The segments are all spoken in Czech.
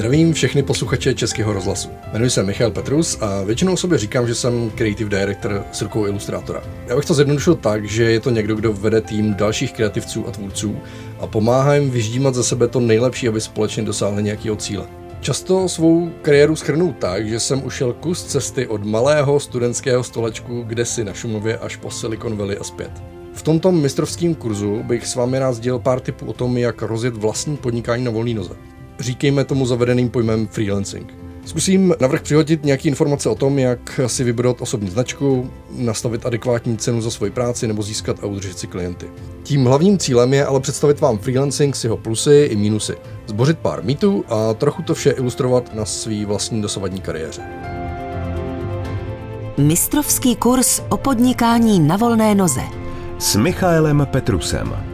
Zdravím všechny posluchače Českého rozhlasu. Jmenuji se Michal Petrus a většinou sobě říkám, že jsem creative director s rukou ilustrátora. Já bych to zjednodušil tak, že je to někdo, kdo vede tým dalších kreativců a tvůrců a pomáhá jim vyždímat za sebe to nejlepší, aby společně dosáhli nějakého cíle. Často svou kariéru schrnu tak, že jsem ušel kus cesty od malého studentského stolečku kde si na Šumově až po Silicon Valley a zpět. V tomto mistrovském kurzu bych s vámi rád sdělil pár tipů o tom, jak rozjet vlastní podnikání na volný noze. Říkejme tomu zavedeným pojmem freelancing. Zkusím navrh přihodit nějaké informace o tom, jak si vybrat osobní značku, nastavit adekvátní cenu za svoji práci nebo získat a udržet si klienty. Tím hlavním cílem je ale představit vám freelancing s jeho plusy i mínusy, zbořit pár mýtů a trochu to vše ilustrovat na svý vlastní dosavadní kariéře. Mistrovský kurz o podnikání na volné noze s Michaelem Petrusem.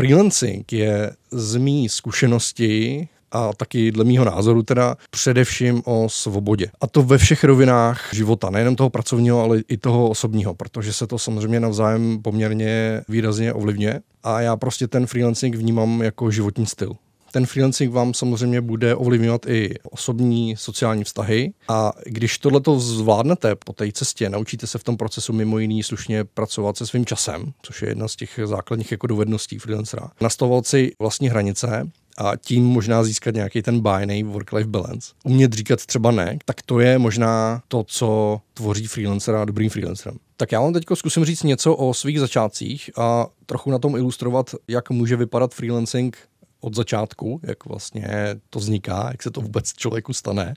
Freelancing je z mý zkušenosti a taky dle mýho názoru teda především o svobodě. A to ve všech rovinách života, nejenom toho pracovního, ale i toho osobního, protože se to samozřejmě navzájem poměrně výrazně ovlivňuje. A já prostě ten freelancing vnímám jako životní styl. Ten freelancing vám samozřejmě bude ovlivňovat i osobní sociální vztahy a když tohleto zvládnete po té cestě, naučíte se v tom procesu mimo jiný slušně pracovat se svým časem, což je jedna z těch základních jako dovedností freelancera, nastavovat si vlastní hranice, a tím možná získat nějaký ten bájný work-life balance. Umět říkat třeba ne, tak to je možná to, co tvoří freelancera dobrým freelancerem. Tak já vám teď zkusím říct něco o svých začátcích a trochu na tom ilustrovat, jak může vypadat freelancing od začátku, jak vlastně to vzniká, jak se to vůbec člověku stane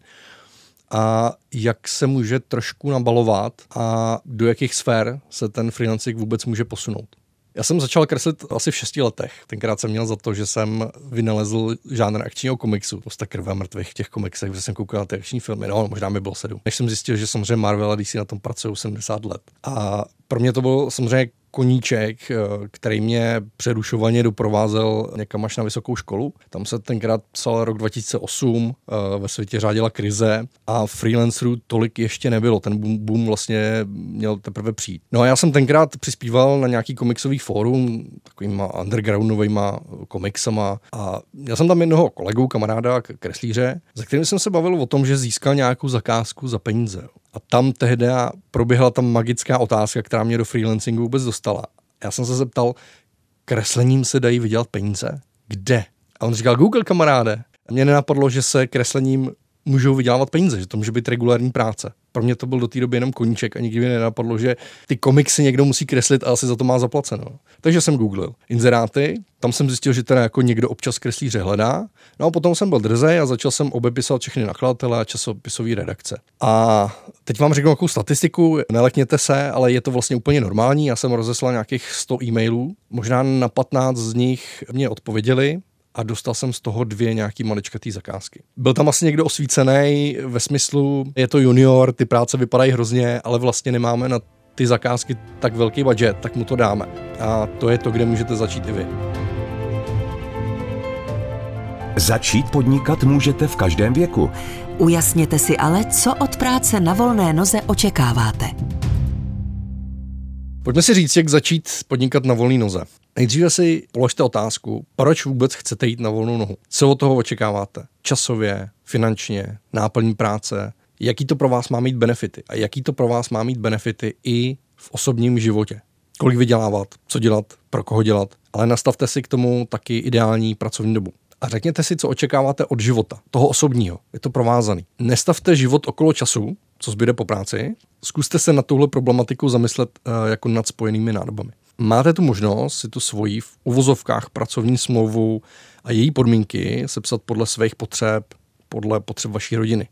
a jak se může trošku nabalovat a do jakých sfér se ten freelancing vůbec může posunout. Já jsem začal kreslit asi v šesti letech. Tenkrát jsem měl za to, že jsem vynalezl žánr akčního komiksu. Jste krve mrtvých v těch komiksech, protože jsem koukal na ty akční filmy. No, možná mi bylo sedm. Než jsem zjistil, že samozřejmě Marvel a DC na tom pracují 70 let. A pro mě to bylo samozřejmě koníček, eh, který mě přerušovaně doprovázel někam až na vysokou školu. Tam se tenkrát psal rok 2008, eh, ve světě řádila krize a freelancerů tolik ještě nebylo. Ten boom, boom vlastně měl teprve přijít. No a já jsem tenkrát přispíval na nějaký komiksový fórum, takovýma undergroundovýma komiksama a měl jsem tam jednoho kolegu, kamaráda, kreslíře, za kterým jsem se bavil o tom, že získal nějakou zakázku za peníze. A tam tehdy proběhla tam magická otázka, která mě do freelancingu vůbec dostala. Já jsem se zeptal, kreslením se dají vydělat peníze? Kde? A on říkal, Google kamaráde. A mě nenapadlo, že se kreslením můžou vydělávat peníze, že to může být regulární práce. Pro mě to byl do té doby jenom koníček a nikdy mi nenapadlo, že ty komiksy někdo musí kreslit a asi za to má zaplaceno. Takže jsem googlil inzeráty, tam jsem zjistil, že teda jako někdo občas kreslíře hledá. No a potom jsem byl drzej a začal jsem obepisovat všechny nakladatele a časopisové redakce. A teď vám řeknu nějakou statistiku, nelekněte se, ale je to vlastně úplně normální. Já jsem rozeslal nějakých 100 e-mailů, možná na 15 z nich mě odpověděli, a dostal jsem z toho dvě nějaký maličkatý zakázky. Byl tam asi někdo osvícený ve smyslu, je to junior, ty práce vypadají hrozně, ale vlastně nemáme na ty zakázky tak velký budget, tak mu to dáme. A to je to, kde můžete začít i vy. Začít podnikat můžete v každém věku. Ujasněte si ale, co od práce na volné noze očekáváte. Pojďme si říct, jak začít podnikat na volné noze. Nejdříve si položte otázku, proč vůbec chcete jít na volnou nohu. Co od toho očekáváte? Časově, finančně, náplní práce, jaký to pro vás má mít benefity a jaký to pro vás má mít benefity i v osobním životě. Kolik vydělávat, co dělat, pro koho dělat, ale nastavte si k tomu taky ideální pracovní dobu. A řekněte si, co očekáváte od života, toho osobního. Je to provázaný. Nestavte život okolo času, co zbyde po práci. Zkuste se na tuhle problematiku zamyslet uh, jako nad spojenými nádobami máte tu možnost si tu svoji v uvozovkách pracovní smlouvu a její podmínky sepsat podle svých potřeb, podle potřeb vaší rodiny.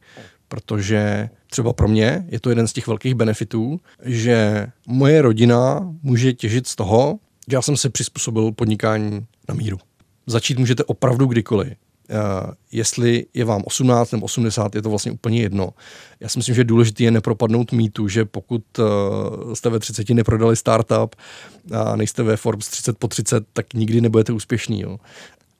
Protože třeba pro mě je to jeden z těch velkých benefitů, že moje rodina může těžit z toho, že já jsem se přizpůsobil podnikání na míru. Začít můžete opravdu kdykoliv. Uh, jestli je vám 18 nebo 80, je to vlastně úplně jedno. Já si myslím, že důležité je nepropadnout mýtu, že pokud uh, jste ve 30 neprodali startup a nejste ve Forbes 30 po 30, tak nikdy nebudete úspěšný. Jo.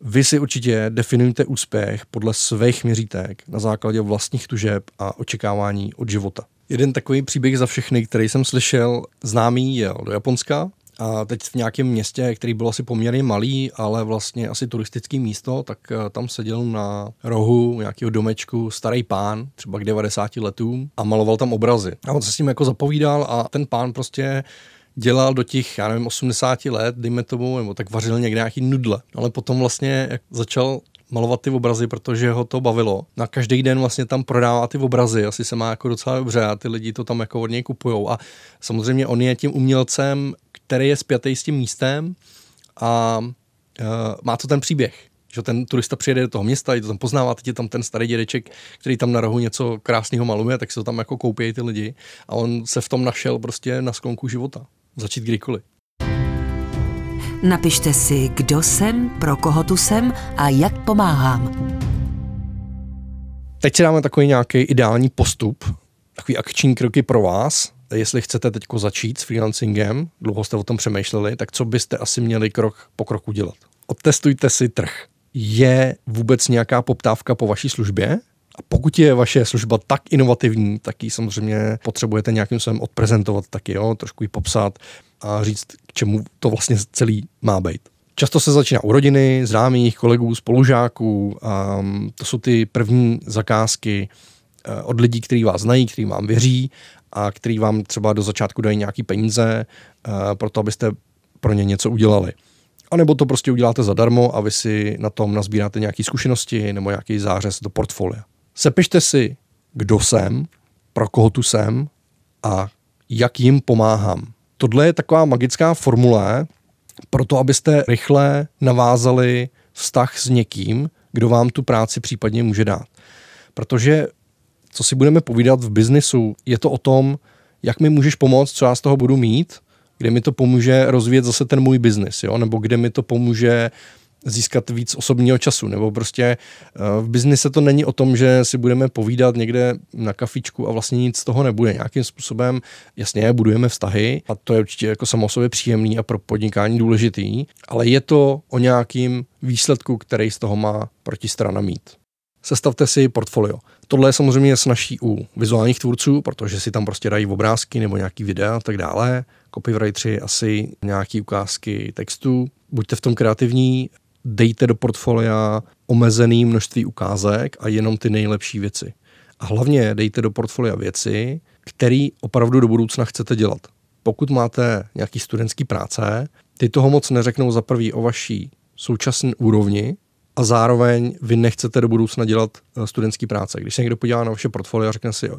Vy si určitě definujte úspěch podle svých měřítek na základě vlastních tužeb a očekávání od života. Jeden takový příběh za všechny, který jsem slyšel, známý jel do Japonska a teď v nějakém městě, který byl asi poměrně malý, ale vlastně asi turistický místo, tak eh, tam seděl na rohu nějakého domečku starý pán, třeba k 90 letům a maloval tam obrazy. A on se s ním jako zapovídal a ten pán prostě dělal do těch, já nevím, 80 let, dejme tomu, nebo tak vařil někde nějaký nudle. Ale potom vlastně začal malovat ty obrazy, protože ho to bavilo. Na každý den vlastně tam prodává ty obrazy, asi se má jako docela dobře a ty lidi to tam jako od něj kupují. A samozřejmě on je tím umělcem, který je spjatý s tím místem a uh, má to ten příběh. Že ten turista přijede do toho města, je to tam poznává, teď je tam ten starý dědeček, který tam na rohu něco krásného maluje, tak se to tam jako koupí ty lidi a on se v tom našel prostě na sklonku života. Začít kdykoliv. Napište si, kdo jsem, pro koho tu jsem a jak pomáhám. Teď si dáme takový nějaký ideální postup, takový akční kroky pro vás. Jestli chcete teď začít s freelancingem, dlouho jste o tom přemýšleli, tak co byste asi měli krok po kroku dělat? Otestujte si trh. Je vůbec nějaká poptávka po vaší službě? A pokud je vaše služba tak inovativní, tak ji samozřejmě potřebujete nějakým způsobem odprezentovat taky, jo? trošku ji popsat a říct, k čemu to vlastně celý má být. Často se začíná u rodiny, známých, kolegů, spolužáků. A to jsou ty první zakázky eh, od lidí, kteří vás znají, kteří vám věří a kteří vám třeba do začátku dají nějaký peníze eh, pro to, abyste pro ně něco udělali. A nebo to prostě uděláte zadarmo a vy si na tom nazbíráte nějaké zkušenosti nebo nějaký zářez do portfolia. Sepište si, kdo jsem, pro koho tu jsem a jak jim pomáhám. Tohle je taková magická formule pro to, abyste rychle navázali vztah s někým, kdo vám tu práci případně může dát. Protože, co si budeme povídat v biznisu, je to o tom, jak mi můžeš pomoct, co já z toho budu mít, kde mi to pomůže rozvíjet zase ten můj biznis, nebo kde mi to pomůže získat víc osobního času, nebo prostě eh, v biznise to není o tom, že si budeme povídat někde na kafičku a vlastně nic z toho nebude. Nějakým způsobem, jasně, budujeme vztahy a to je určitě jako samo sobě příjemný a pro podnikání důležitý, ale je to o nějakým výsledku, který z toho má protistrana mít. Sestavte si portfolio. Tohle je samozřejmě snažší u vizuálních tvůrců, protože si tam prostě dají obrázky nebo nějaký videa a tak dále. Copywriteri asi nějaký ukázky textu. Buďte v tom kreativní, dejte do portfolia omezený množství ukázek a jenom ty nejlepší věci. A hlavně dejte do portfolia věci, které opravdu do budoucna chcete dělat. Pokud máte nějaký studentský práce, ty toho moc neřeknou za prvý o vaší současné úrovni, a zároveň vy nechcete do budoucna dělat eh, studentský práce. Když se někdo podívá na vaše portfolio a řekne si,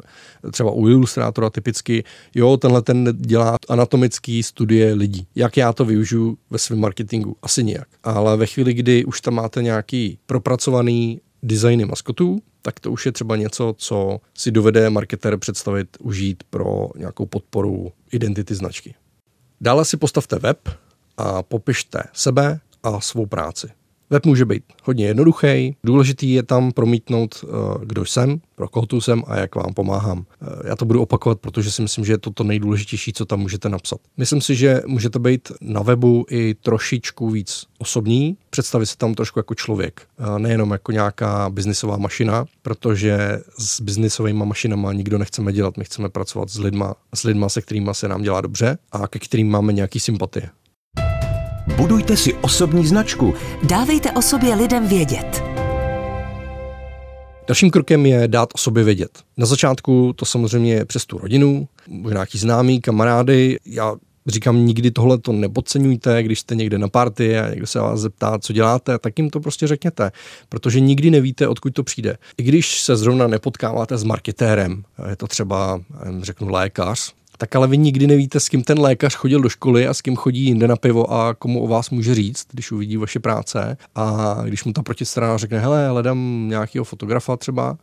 třeba u ilustrátora typicky, jo, tenhle ten dělá anatomické studie lidí. Jak já to využiju ve svém marketingu? Asi nijak. Ale ve chvíli, kdy už tam máte nějaký propracovaný designy maskotů, tak to už je třeba něco, co si dovede marketer představit, užít pro nějakou podporu identity značky. Dále si postavte web a popište sebe a svou práci. Web může být hodně jednoduchý, důležitý je tam promítnout, eh, kdo jsem, pro koho tu jsem a jak vám pomáhám. Eh, já to budu opakovat, protože si myslím, že je to to nejdůležitější, co tam můžete napsat. Myslím si, že můžete být na webu i trošičku víc osobní, představit se tam trošku jako člověk, eh, nejenom jako nějaká biznisová mašina, protože s biznisovými mašinama nikdo nechceme dělat, my chceme pracovat s lidma, s lidma, se kterými se nám dělá dobře a ke kterým máme nějaký sympatie. Budujte si osobní značku. Dávejte o sobě lidem vědět. Dalším krokem je dát o sobě vědět. Na začátku to samozřejmě je přes tu rodinu, nějaký známý, kamarády. Já říkám, nikdy tohle to nepodceňujte, když jste někde na party a někdo se vás zeptá, co děláte, tak jim to prostě řekněte, protože nikdy nevíte, odkud to přijde. I když se zrovna nepotkáváte s marketérem, je to třeba, řeknu, lékař, tak ale vy nikdy nevíte, s kým ten lékař chodil do školy a s kým chodí jinde na pivo a komu o vás může říct, když uvidí vaše práce. A když mu ta protistrana řekne, hele, hledám nějakého fotografa třeba,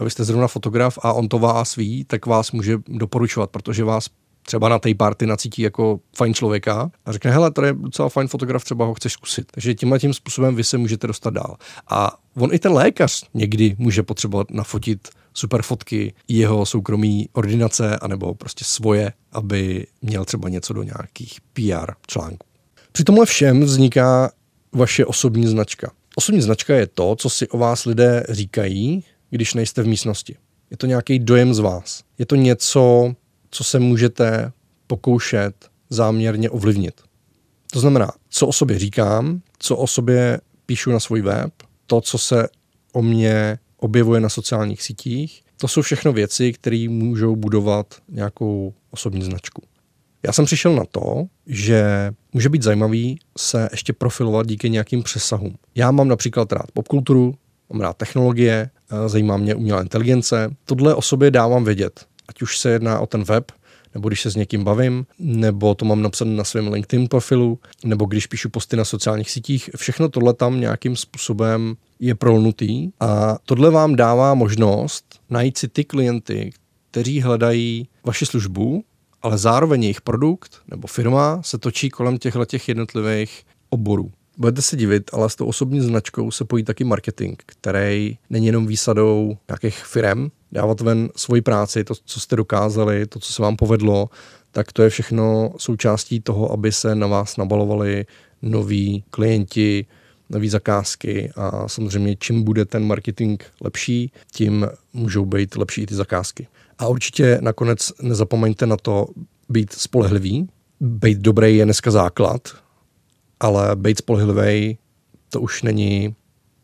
a vy jste zrovna fotograf a on to vás ví, tak vás může doporučovat, protože vás třeba na té party nacítí jako fajn člověka a řekne, hele, tady je docela fajn fotograf, třeba ho chceš zkusit. Takže tímhle tím způsobem vy se můžete dostat dál. A on i ten lékař někdy může potřebovat nafotit super fotky jeho soukromí ordinace anebo prostě svoje, aby měl třeba něco do nějakých PR článků. Při tomhle všem vzniká vaše osobní značka. Osobní značka je to, co si o vás lidé říkají, když nejste v místnosti. Je to nějaký dojem z vás. Je to něco, co se můžete pokoušet záměrně ovlivnit. To znamená, co o sobě říkám, co o sobě píšu na svůj web, to, co se o mě objevuje na sociálních sítích, to jsou všechno věci, které můžou budovat nějakou osobní značku. Já jsem přišel na to, že může být zajímavý se ještě profilovat díky nějakým přesahům. Já mám například rád popkulturu, mám rád technologie, zajímá mě umělá inteligence. Tohle o sobě dávám vědět. Ať už se jedná o ten web, nebo když se s někým bavím, nebo to mám napsané na svém LinkedIn profilu, nebo když píšu posty na sociálních sítích. Všechno tohle tam nějakým způsobem je prolnutý a tohle vám dává možnost najít si ty klienty, kteří hledají vaši službu, ale zároveň jejich produkt nebo firma se točí kolem těchto těch jednotlivých oborů. Budete se divit, ale s tou osobní značkou se pojí taky marketing, který není jenom výsadou nějakých firm, dávat ven svoji práci, to, co jste dokázali, to, co se vám povedlo, tak to je všechno součástí toho, aby se na vás nabalovali noví klienti, nové zakázky a samozřejmě čím bude ten marketing lepší, tím můžou být lepší i ty zakázky. A určitě nakonec nezapomeňte na to být spolehlivý. Být dobrý je dneska základ, ale být spolehlivý to už není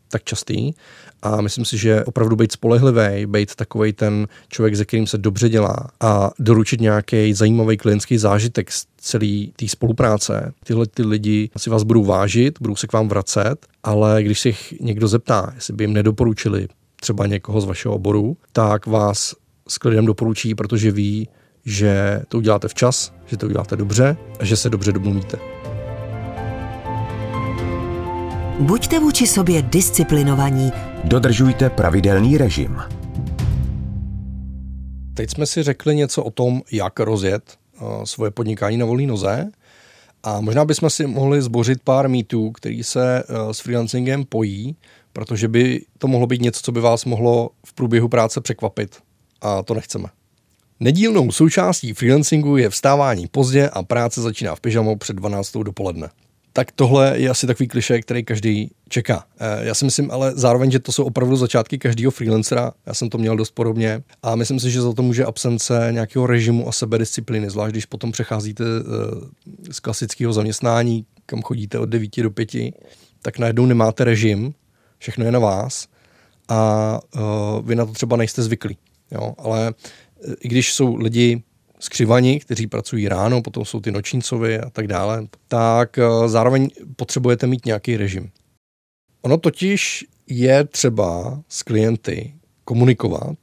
tak častý. A myslím si, že opravdu být spolehlivý, být takový ten člověk, se kterým se dobře dělá a doručit nějaký zajímavý klientský zážitek z celé té spolupráce. Tyhle ty lidi si vás budou vážit, budou se k vám vracet, ale když se jich někdo zeptá, jestli by jim nedoporučili třeba někoho z vašeho oboru, tak vás s klidem doporučí, protože ví, že to uděláte včas, že to uděláte dobře a že se dobře domluvíte. Buďte vůči sobě disciplinovaní. Dodržujte pravidelný režim. Teď jsme si řekli něco o tom, jak rozjet uh, svoje podnikání na volné noze. A možná bychom si mohli zbořit pár mýtů, který se uh, s freelancingem pojí, protože by to mohlo být něco, co by vás mohlo v průběhu práce překvapit. A to nechceme. Nedílnou součástí freelancingu je vstávání pozdě a práce začíná v pyžamu před 12. dopoledne tak tohle je asi takový kliše, který každý čeká. Eh, já si myslím ale zároveň, že to jsou opravdu začátky každého freelancera. Já jsem to měl dost podobně a myslím si, že za to může absence nějakého režimu a sebedisciplíny, zvlášť když potom přecházíte eh, z klasického zaměstnání, kam chodíte od 9 do 5, tak najednou nemáte režim, všechno je na vás a eh, vy na to třeba nejste zvyklí. Jo? Ale i když jsou lidi skřivani, kteří pracují ráno, potom jsou ty nočnícovi a tak dále, tak eh, zároveň potřebujete mít nějaký režim. Ono totiž je třeba s klienty komunikovat,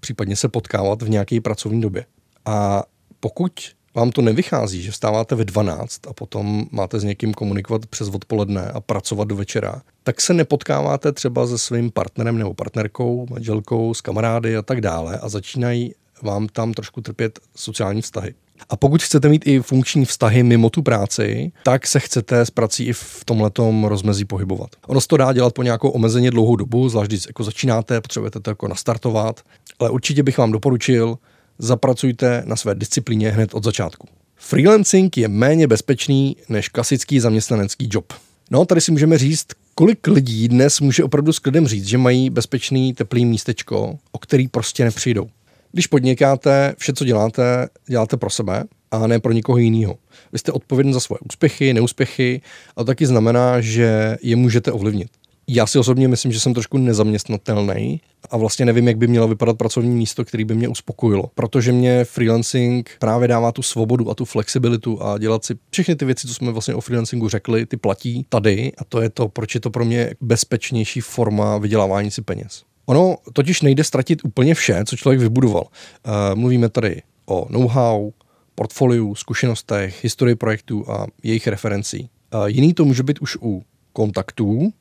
případně se potkávat v nějaké pracovní době. A pokud vám to nevychází, že vstáváte ve 12 a potom máte s někým komunikovat přes odpoledne a pracovat do večera, tak se nepotkáváte třeba se svým partnerem nebo partnerkou, manželkou, s kamarády a tak dále a začínají vám tam trošku trpět sociální vztahy. A pokud chcete mít i funkční vztahy mimo tu práci, tak se chcete s prací i v tomhletom rozmezí pohybovat. Ono se to dá dělat po nějakou omezeně dlouhou dobu, zvlášť když jako začínáte, potřebujete to jako nastartovat, ale určitě bych vám doporučil, zapracujte na své disciplíně hned od začátku. Freelancing je méně bezpečný než klasický zaměstnanecký job. No, tady si můžeme říct, kolik lidí dnes může opravdu s klidem říct, že mají bezpečný, teplý místečko, o který prostě nepřijdou. Když podnikáte, vše, co děláte, děláte pro sebe a ne pro nikoho jiného. Vy jste odpovědný za svoje úspěchy, neúspěchy a to taky znamená, že je můžete ovlivnit. Já si osobně myslím, že jsem trošku nezaměstnatelný a vlastně nevím, jak by mělo vypadat pracovní místo, který by mě uspokojilo. Protože mě freelancing právě dává tu svobodu a tu flexibilitu a dělat si všechny ty věci, co jsme vlastně o freelancingu řekli, ty platí tady a to je to, proč je to pro mě bezpečnější forma vydělávání si peněz. Ono totiž nejde ztratit úplně vše, co člověk vybudoval. Uh, mluvíme tady o know-how, portfoliu, zkušenostech, historii projektů a jejich referencí. Uh, jiný to může být už u kontaktů,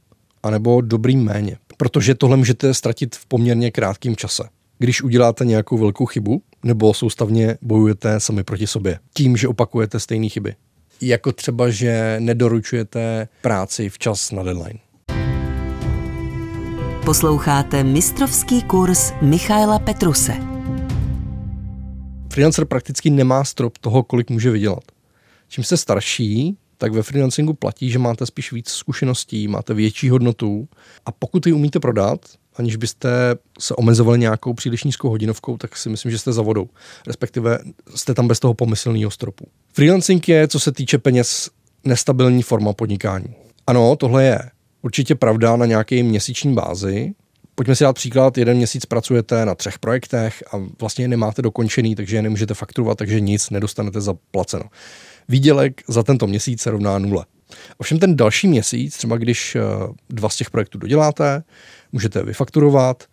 anebo dobrý méně, protože tohle můžete ztratit v poměrně krátkém čase. Když uděláte nějakou velkou chybu, nebo soustavně bojujete sami proti sobě, tím, že opakujete stejné chyby. Jako třeba, že nedoručujete práci včas na deadline. Posloucháte mistrovský kurz Michaela Petruse. Freelancer prakticky nemá strop toho, kolik může vydělat. Čím jste starší, tak ve freelancingu platí, že máte spíš víc zkušeností, máte větší hodnotu a pokud ji umíte prodat, aniž byste se omezovali nějakou příliš nízkou hodinovkou, tak si myslím, že jste za vodou. Respektive jste tam bez toho pomyslného stropu. Freelancing je, co se týče peněz, nestabilní forma podnikání. Ano, tohle je určitě pravda na nějaké měsíční bázi. Pojďme si dát příklad, jeden měsíc pracujete na třech projektech a vlastně je nemáte dokončený, takže je nemůžete fakturovat, takže nic nedostanete zaplaceno. Výdělek za tento měsíc se rovná nule. Ovšem ten další měsíc, třeba když eh, dva z těch projektů doděláte, můžete vyfakturovat,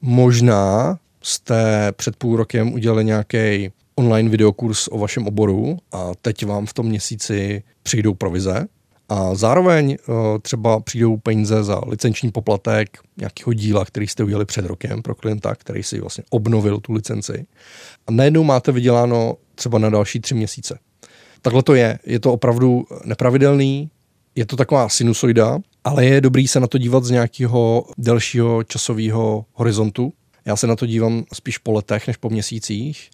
možná jste před půl rokem udělali nějaký online videokurs o vašem oboru a teď vám v tom měsíci přijdou provize a zároveň uh, třeba přijdou peníze za licenční poplatek nějakého díla, který jste udělali před rokem pro klienta, který si vlastně obnovil tu licenci. A najednou máte vyděláno třeba na další tři měsíce. Takhle to je. Je to opravdu nepravidelný, je to taková sinusoida, ale je dobrý se na to dívat z nějakého delšího časového horizontu. Já se na to dívám spíš po letech než po měsících.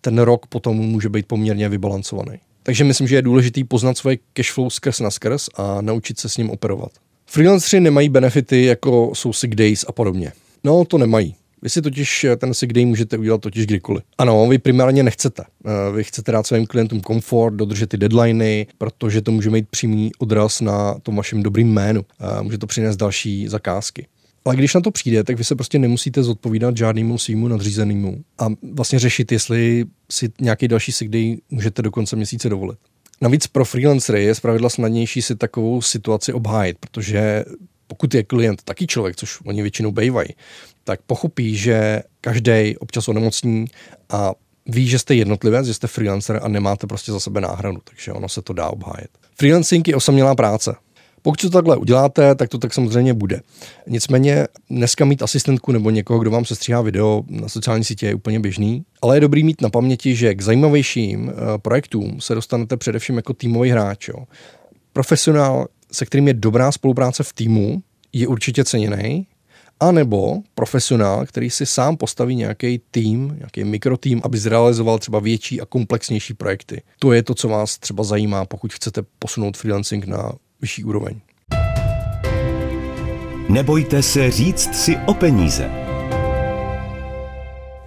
Ten rok potom může být poměrně vybalancovaný. Takže myslím, že je důležitý poznat svoje cashflow skrz na skrz a naučit se s ním operovat. Freelanceri nemají benefity, jako jsou sick days a podobně. No, to nemají. Vy si totiž ten sick day můžete udělat totiž kdykoliv. Ano, vy primárně nechcete. Eh, vy chcete dát svým klientům komfort, dodržet ty deadliny, protože to může mít přímý odraz na tom vašem dobrým jménu. Eh, může to přinést další zakázky. Ale když na to přijde, tak vy se prostě nemusíte zodpovídat žádnému svýmu nadřízenému a vlastně řešit, jestli si nějaký další sick můžete do konce měsíce dovolit. Navíc pro freelancery je zpravidla snadnější si takovou situaci obhájit, protože pokud je klient taky člověk, což oni většinou bývají, tak pochopí, že každý občas onemocní a ví, že jste jednotlivec, že jste freelancer a nemáte prostě za sebe náhradu, takže ono se to dá obhájit. Freelancing je osamělá práce. Pokud to takhle uděláte, tak to tak samozřejmě bude. Nicméně dneska mít asistentku nebo někoho, kdo vám se stříhá video na sociální sítě je úplně běžný, ale je dobrý mít na paměti, že k zajímavějším eh, projektům se dostanete především jako týmový hráč. Jo. Profesionál, se kterým je dobrá spolupráce v týmu, je určitě ceněný, anebo profesionál, který si sám postaví nějaký tým, nějaký mikrotým, aby zrealizoval třeba větší a komplexnější projekty. To je to, co vás třeba zajímá, pokud chcete posunout freelancing na vyšší úroveň. Nebojte se říct si o peníze.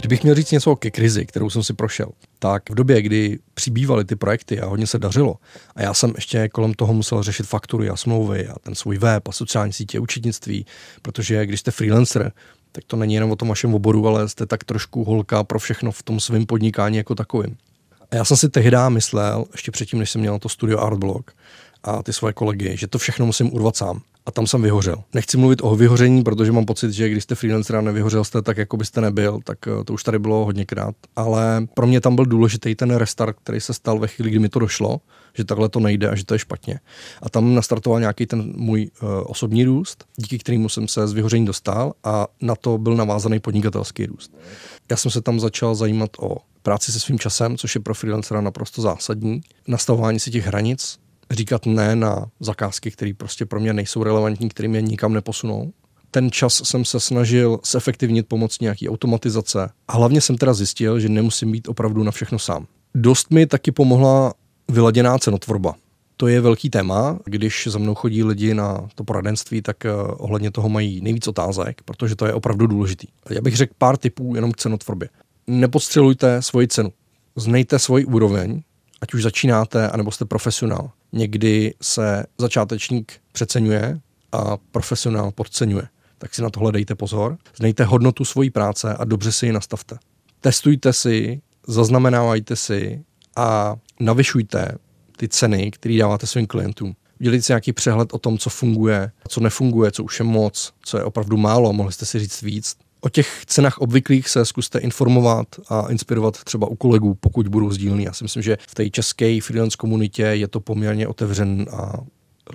Kdybych měl říct něco ke krizi, kterou jsem si prošel, tak v době, kdy přibývaly ty projekty a hodně se dařilo, a já jsem ještě kolem toho musel řešit faktury a smlouvy a ten svůj web a sociální sítě, učitnictví, protože když jste freelancer, tak to není jenom o tom vašem oboru, ale jste tak trošku holka pro všechno v tom svém podnikání jako takovým. A já jsem si tehdy myslel, ještě předtím, než jsem měl to studio Artblock, a ty svoje kolegy, že to všechno musím urvat sám. A tam jsem vyhořel. Nechci mluvit o vyhoření, protože mám pocit, že když jste freelancer a nevyhořel jste tak, jako byste nebyl, tak eh, to už tady bylo hodněkrát. Ale pro mě tam byl důležitý ten restart, který se stal ve chvíli, kdy mi to došlo, že takhle to nejde a že to je špatně. A tam nastartoval nějaký ten můj uh, osobní růst, díky kterému jsem se z vyhoření dostal a na to byl navázaný podnikatelský růst. Já jsem se tam začal zajímat o práci se svým časem, což je pro freelancera naprosto zásadní, nastavování si těch hranic, říkat ne na zakázky, které prostě pro mě nejsou relevantní, které mě nikam neposunou. Ten čas jsem se snažil zefektivnit pomocí nějaký automatizace a hlavně jsem teda zjistil, že nemusím být opravdu na všechno sám. Dost mi taky pomohla vyladěná cenotvorba. To je velký téma. Když za mnou chodí lidi na to poradenství, tak eh, ohledně toho mají nejvíc otázek, protože to je opravdu důležitý. Já bych řekl pár typů jenom k cenotvorbě. Nepodstřelujte svoji cenu. Znejte svoji úroveň, ať už začínáte, anebo jste profesionál. Někdy se začátečník přeceňuje a profesionál podceňuje. Tak si na tohle dejte pozor. Znejte hodnotu svojí práce a dobře si ji nastavte. Testujte si, zaznamenávajte si a navyšujte ty ceny, které dáváte svým klientům. Udělejte si nějaký přehled o tom, co funguje, co nefunguje, co už je moc, co je opravdu málo, mohli jste si říct víc. O těch cenách obvyklých se zkuste informovat a inspirovat třeba u kolegů, pokud budou sdílný. Já si myslím, že v té české freelance komunitě je to poměrně otevřen a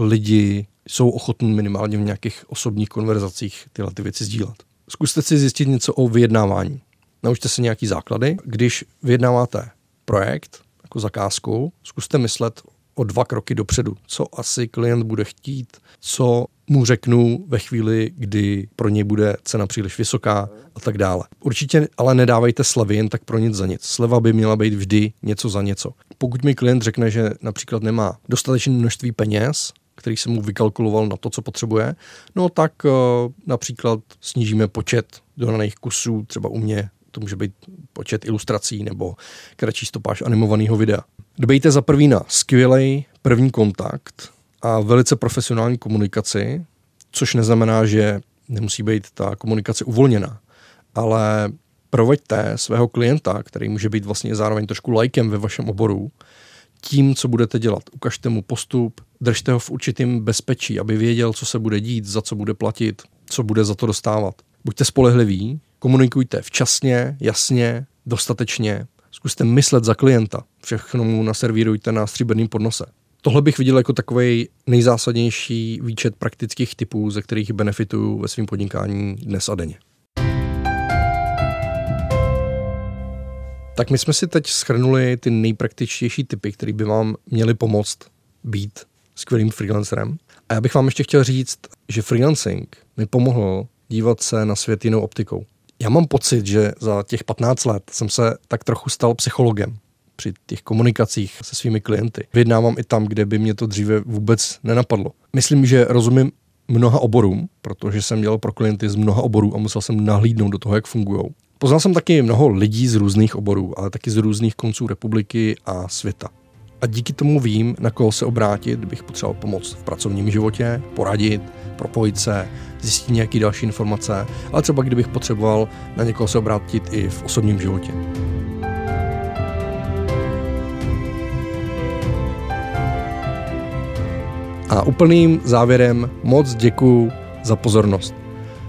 lidi jsou ochotní minimálně v nějakých osobních konverzacích tyhle ty věci sdílet. Zkuste si zjistit něco o vyjednávání. Naučte se nějaký základy. Když vyjednáváte projekt, jako zakázku, zkuste myslet o dva kroky dopředu. Co asi klient bude chtít, co mu řeknu ve chvíli, kdy pro něj bude cena příliš vysoká a tak dále. Určitě ale nedávejte slevy jen tak pro nic za nic. Sleva by měla být vždy něco za něco. Pokud mi klient řekne, že například nemá dostatečné množství peněz, který jsem mu vykalkuloval na to, co potřebuje, no tak uh, například snížíme počet dodaných kusů, třeba u mě to může být počet ilustrací nebo kratší stopáž animovaného videa. Dbejte za prvý na skvělý první kontakt a velice profesionální komunikaci, což neznamená, že nemusí být ta komunikace uvolněná, ale proveďte svého klienta, který může být vlastně zároveň trošku lajkem ve vašem oboru, tím, co budete dělat. Ukažte mu postup, držte ho v určitém bezpečí, aby věděl, co se bude dít, za co bude platit, co bude za to dostávat. Buďte spolehliví, komunikujte včasně, jasně, dostatečně, zkuste myslet za klienta, všechno mu naservírujte na stříbrným podnose. Tohle bych viděl jako takový nejzásadnější výčet praktických typů, ze kterých benefituju ve svém podnikání dnes a denně. Tak my jsme si teď schrnuli ty nejpraktičtější typy, které by vám měly pomoct být skvělým freelancerem. A já bych vám ještě chtěl říct, že freelancing mi pomohl dívat se na svět jinou optikou. Já mám pocit, že za těch 15 let jsem se tak trochu stal psychologem při těch komunikacích se svými klienty. Vyjednávám i tam, kde by mě to dříve vůbec nenapadlo. Myslím, že rozumím mnoha oborům, protože jsem dělal pro klienty z mnoha oborů a musel jsem nahlídnout do toho, jak fungují. Poznal jsem taky mnoho lidí z různých oborů, ale taky z různých konců republiky a světa. A díky tomu vím, na koho se obrátit, bych potřeboval pomoct v pracovním životě, poradit, propojit se, zjistit nějaké další informace, ale třeba kdybych potřeboval na někoho se obrátit i v osobním životě. A úplným závěrem moc děkuji za pozornost.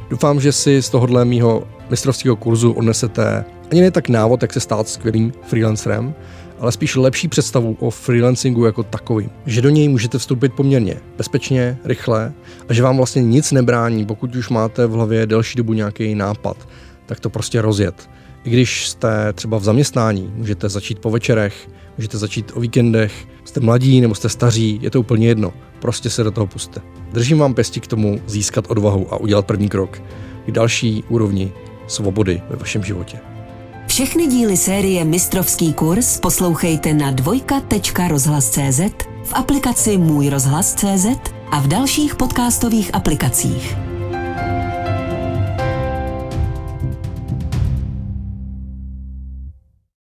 Doufám, že si z tohohle mýho mistrovského kurzu odnesete ani ne tak návod, jak se stát skvělým freelancerem, ale spíš lepší představu o freelancingu jako takovým. Že do něj můžete vstoupit poměrně bezpečně, rychle a že vám vlastně nic nebrání, pokud už máte v hlavě delší dobu nějaký nápad, tak to prostě rozjet. I když jste třeba v zaměstnání, můžete začít po večerech, můžete začít o víkendech, jste mladí nebo jste staří, je to úplně jedno. Prostě se do toho puste. Držím vám pěstí k tomu získat odvahu a udělat první krok k další úrovni svobody ve vašem životě. Všechny díly série Mistrovský kurz poslouchejte na dvojka.rozhlas.cz, v aplikaci Můj rozhlas.cz a v dalších podcastových aplikacích.